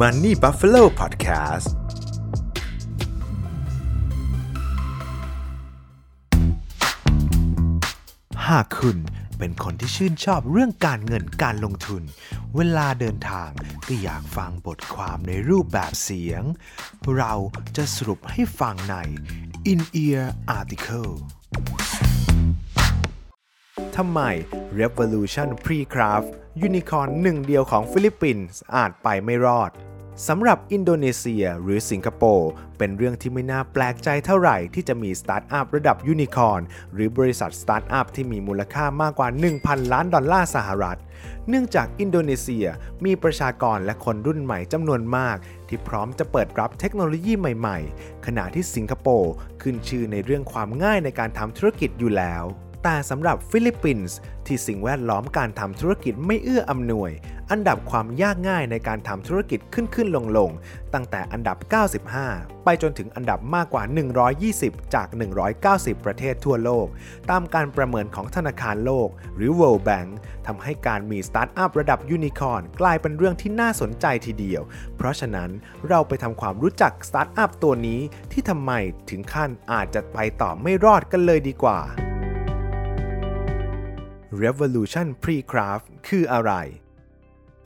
Money Buffalo Podcast หากคุณเป็นคนที่ชื่นชอบเรื่องการเงินการลงทุน เวลาเดินทางก็อยากฟังบทความในรูปแบบเสียง เราจะสรุปให้ฟังใน In Ear Article ทำไม Revolution Pre-Craft ยูนิคอร์นหนึ่งเดียวของฟิลิปปินส์อาจไปไม่รอด สำหรับอินโดนีเซียหรือสิงคโปร์เป็นเรื่องที่ไม่น่าแปลกใจเท่าไหร่ที่จะมีสตาร์ทอัพระดับยูนิคอร์นหรือบริษัทสตาร์ทอัพที่มีมูลค่ามากกว่า 1,000 ล้านดอลลาร์สหรัฐ เนื่องจากอินโดนีเซียมีประชากรและคนรุ่นใหม่จำนวนมาก ที่พร้อมจะเปิดรับเทคโนโลยีใหม่ๆ ขณะที่สิงคโปร์ขึ้นชื่อในเรื่องความง่ายในการทำธุรกิจอยู่แล้วแต่สำหรับฟิลิปปินส์ที่สิ่งแวดล้อมการทำธุรกิจไม่เอื้ออำนวย อันดับความยากง่ายในการทำธุรกิจขึ้นขึ้นลงลงตั้งแต่อันดับ 95 ไปจนถึงอันดับมากกว่า 120 จาก 190 ประเทศทั่วโลก ตามการประเมินของธนาคารโลก หรือ World Bank ทำให้การมีสตาร์ทอัพระดับยูนิคอร์นกลายเป็นเรื่องที่น่าสนใจทีเดียว เพราะฉะนั้นเราไปทำความรู้จักสตาร์ทอัพตัวนี้ที่ทำไมถึงขั้นอาจจะไปต่อไม่รอดกันเลยดีกว่า Revolution Precraft คืออะไร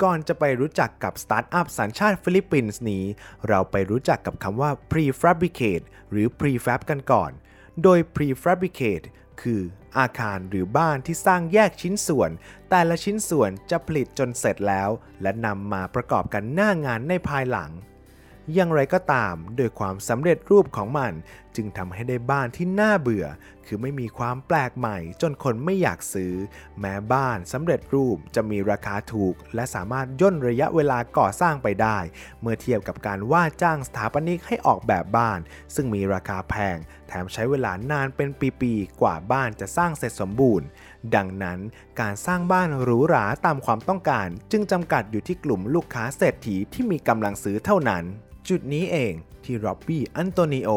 ก่อนจะไปรู้จักกับสตาร์ทอัพสัญชาติฟิลิปปินส์นี้ เราไปรู้จักกับคำว่า Prefabricate หรือ Prefab กันก่อน โดย Prefabricate คืออาคารหรือบ้านที่สร้างแยกชิ้นส่วน แต่ละชิ้นส่วนจะผลิตจนเสร็จแล้ว และนำมาประกอบกันหน้างานในภายหลัง อย่างไรก็ตาม โดยความสำเร็จรูปของมัน จึงทำให้ได้บ้านที่น่าเบื่อ คือไม่มีความแปลกใหม่ จนคนไม่อยากซื้อ แม้บ้านสำเร็จรูปจะมีราคาถูก และสามารถย่นระยะเวลาก่อสร้างไปได้ เมื่อเทียบกับการว่าจ้างสถาปนิกให้ออกแบบบ้าน ซึ่งมีราคาแพง แถมใช้เวลานานเป็นปีๆกว่าบ้านจะสร้างเสร็จสมบูรณ์ ดังนั้นการสร้างบ้านหรูหราตามความต้องการ จึงจำกัดอยู่ที่กลุ่มลูกค้าเศรษฐีที่มีกำลังซื้อเท่านั้น จุดนี้เอง ที่ร็อบบี้อันโตนิโอ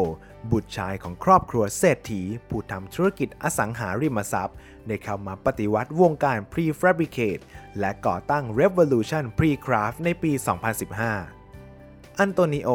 บุตรชายของครอบครัวเศรษฐี ผู้ทำธุรกิจอสังหาริมทรัพย์ ได้เข้ามาปฏิวัติวงการ Prefabricate และก่อตั้ง Revolution Precraft ในปี 2015 อันโตนิโอ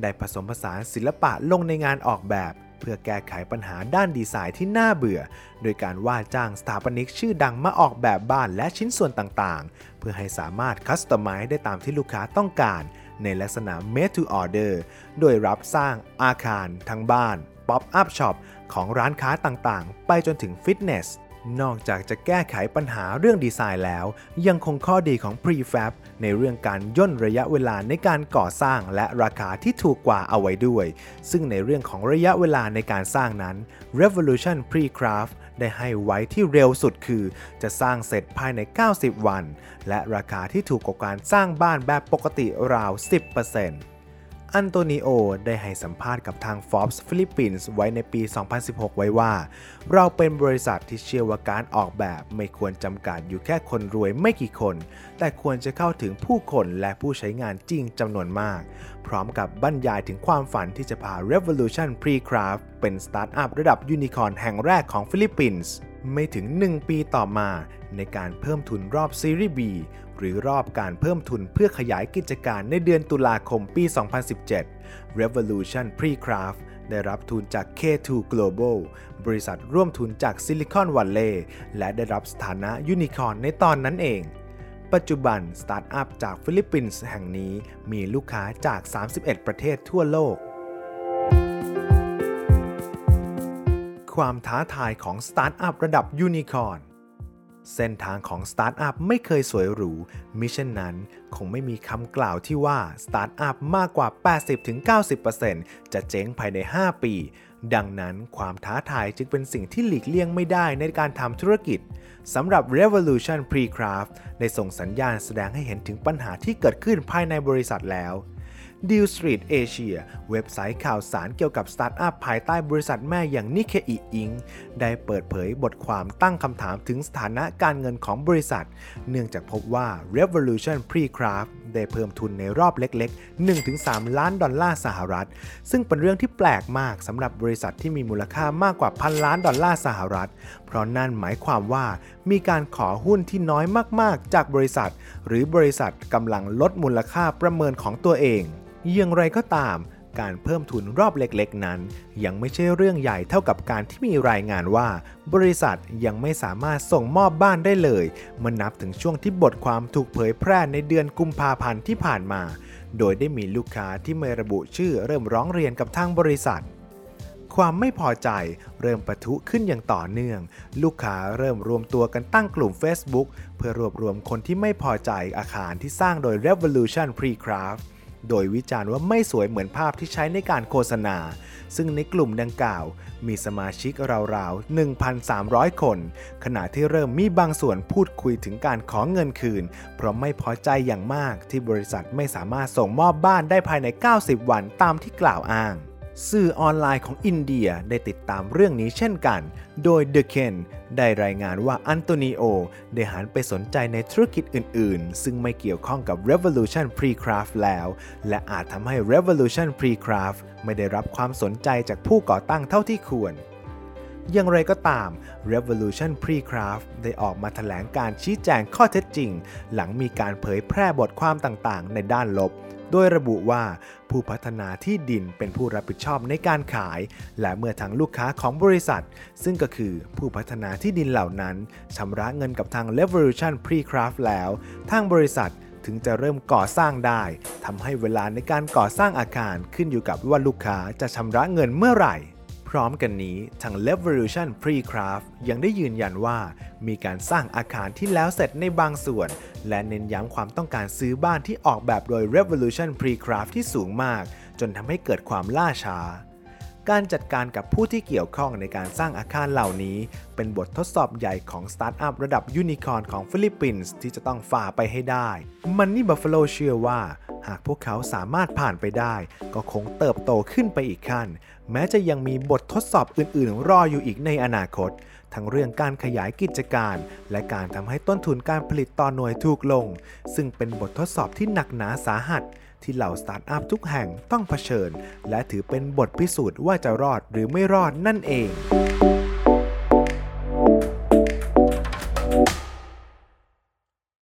ได้ผสมผสานศิลปะลงในงานออกแบบ เพื่อแก้ไขปัญหาด้านดีไซน์ที่น่าเบื่อ โดยการว่าจ้างสถาปนิกชื่อดังมาออกแบบบ้านและชิ้นส่วนต่างๆ เพื่อให้สามารถ customize ได้ตามที่ลูกค้าต้องการ ในลักษณะ made to order โดยรับสร้างอาคารทั้งบ้าน pop up shop ของร้านค้าต่างๆ ไปจนถึงฟิตเนส นอกจากจะแก้ไขปัญหาเรื่องดีไซน์แล้ว ยังคงข้อดีของ Prefab ในเรื่องการย่นระยะเวลาในการก่อสร้างและราคาที่ถูกกว่าเอาไว้ด้วย ซึ่งในเรื่องของระยะเวลาในการสร้างนั้น Revolution Precraft ได้ให้ไว้ที่เร็วสุดคือ จะสร้างเสร็จภายใน 90 วัน และราคาที่ถูกกว่าการสร้างบ้านแบบปกติราว 10% อันโตนิโอได้ให้สัมภาษณ์กับทาง Forbes ฟิลิปปินส์ไว้ในปี 2016 ไว้ว่า เราเป็นบริษัทที่เชื่อว่าการออกแบบไม่ควรจำกัดอยู่แค่คนรวยไม่กี่คน แต่ควรจะเข้าถึงผู้คนและผู้ใช้งานจริงจำนวนมาก พร้อมกับบรรยายถึงความฝันที่จะพา Revolution Precraft เป็นสตาร์ทอัพระดับยูนิคอร์นแห่งแรกของฟิลิปปินส์ไม่ถึง 1 ปีต่อมาในการเพิ่มทุนรอบซีรีส์ B หรือรอบการเพิ่มทุนเพื่อขยายกิจการในเดือนตุลาคมปี 2017 Revolution Precraft ได้รับทุนจาก K2 Global บริษัทร่วมทุนจาก Silicon Valley และได้รับสถานะยูนิคอร์นในตอนนั้นเอง ปัจจุบัน สตาร์ทอัพจากฟิลิปปินส์แห่งนี้มีลูกค้าจาก 31 ประเทศทั่วโลก ความท้าทายของสตาร์ทอัพระดับยูนิคอร์น เส้นทางของสตาร์ทอัพไม่เคยสวยหรู มิเช่นนั้น คงไม่มีคำกล่าวที่ว่าสตาร์ทอัพมากกว่า 80-90%จะเจ๊งภายใน 5 ปี ดังนั้นความท้าทายจึงเป็นสิ่งที่หลีกเลี่ยงไม่ได้ในการทำธุรกิจสำหรับ Revolution Precraft ได้ส่งสัญญาณแสดงให้เห็นถึงปัญหาที่เกิดขึ้นภายในบริษัทแล้ว Deal Street Asia เว็บไซต์ข่าวสารเกี่ยวกับสตาร์ทอัพภายใต้บริษัทแม่อย่าง Nikkei Inc. ได้เปิดเผยบทความตั้งคำถามถึงสถานะการเงินของบริษัท เนื่องจากพบว่า Revolution Precraft ได้เพิ่มทุนในรอบเล็กๆ 1-3 ล้านดอลลาร์สหรัฐ ซึ่งเป็นเรื่องที่แปลกมากสำหรับบริษัทที่มีมูลค่ามากกว่าพันล้านดอลลาร์สหรัฐ เพราะนั่นหมายความว่ามีการขอหุ้นที่น้อยมากๆ จากบริษัท หรือบริษัทกำลังลดมูลค่าประเมินของตัวเอง อย่างไรก็ตาม การเพิ่มทุนรอบเล็กๆ นั้น ยังไม่ใช่เรื่องใหญ่เท่ากับการที่มีรายงานว่า บริษัทยังไม่สามารถส่งมอบบ้านได้เลยเมื่อนับถึงช่วงที่บทความถูกเผยแพร่ในเดือนกุมภาพันธ์ที่ผ่านมา โดยได้มีลูกค้าที่ไม่ระบุชื่อเริ่มร้องเรียนกับทางบริษัทความไม่พอใจเริ่มปะทุขึ้นอย่างต่อเนื่อง ลูกค้าเริ่มรวมตัวกันตั้งกลุ่ม Facebook เพื่อรวบรวมคนที่ไม่พอใจอาคารที่สร้างโดย Revolution Precraft โดยวิจารณ์ว่าไม่สวยเหมือนภาพที่ใช้ในการโฆษณา ซึ่งในกลุ่มดังกล่าว มีสมาชิกราวๆ 1,300 คน ขณะที่เริ่มมีบางส่วนพูดคุยถึงการขอเงินคืน เพราะไม่พอใจอย่างมากที่บริษัทไม่สามารถส่งมอบบ้านได้ภายใน 90 วันตามที่กล่าวอ้าง สื่อออนไลน์ของอินเดียได้ติดตามเรื่องนี้เช่นกัน โดย The Ken ได้รายงานว่าอันโตนิโอได้หันไปสนใจในธุรกิจอื่น ๆ ซึ่งไม่เกี่ยวข้องกับ Revolution Precraft แล้ว และอาจทำให้ Revolution Precraft ไม่ได้รับความสนใจจากผู้ก่อตั้งเท่าที่ควร อย่างไรก็ตาม Revolution Precraft ได้ออกมาแถลงการชี้แจงข้อเท็จจริง หลังมีการเผยแพร่บทความต่าง ๆ ในด้านลบ โดยระบุว่าผู้พัฒนาที่ดินเป็นผู้รับผิดชอบในการขาย และเมื่อทางลูกค้าของบริษัท ซึ่งก็คือผู้พัฒนาที่ดินเหล่านั้นชำระเงินกับทาง Revolution Precraft แล้ว ทางบริษัทถึงจะเริ่มก่อสร้างได้ทำให้เวลาในการก่อสร้างอาคารขึ้นอยู่กับว่าลูกค้าจะชำระเงินเมื่อไหร่ พร้อมกันนี้ ทาง Revolution Precraft ยังได้ยืนยันว่า มีการสร้างอาคารที่แล้วเสร็จในบางส่วน และเน้นย้ำความต้องการซื้อบ้านที่ออกแบบโดย Revolution Precraft ที่สูงมาก จนทำให้เกิดความล่าช้า การจัดการกับผู้ที่เกี่ยวข้องในการสร้างอาคารเหล่านี้ เป็นบททดสอบใหญ่ของสตาร์ทอัพระดับยูนิคอร์นของฟิลิปปินส์ที่จะต้องฝ่าไปให้ได้ Money Buffalo เชื่อว่า หากพวกเขาสามารถผ่านไปได้ ก็คงเติบโตขึ้นไปอีกขั้น แม้จะยังมีบททดสอบอื่น ๆ รออยู่อีกในอนาคต ทั้งเรื่องการขยายกิจการ และการทำให้ต้นทุนการผลิตต่อหน่วยถูกลง ซึ่งเป็นบททดสอบที่หนักหนาสาหัส ที่เหล่าสตาร์ทอัพทุกแห่งต้องเผชิญ และถือเป็นบทพิสูจน์ว่าจะรอดหรือไม่รอดนั่นเอง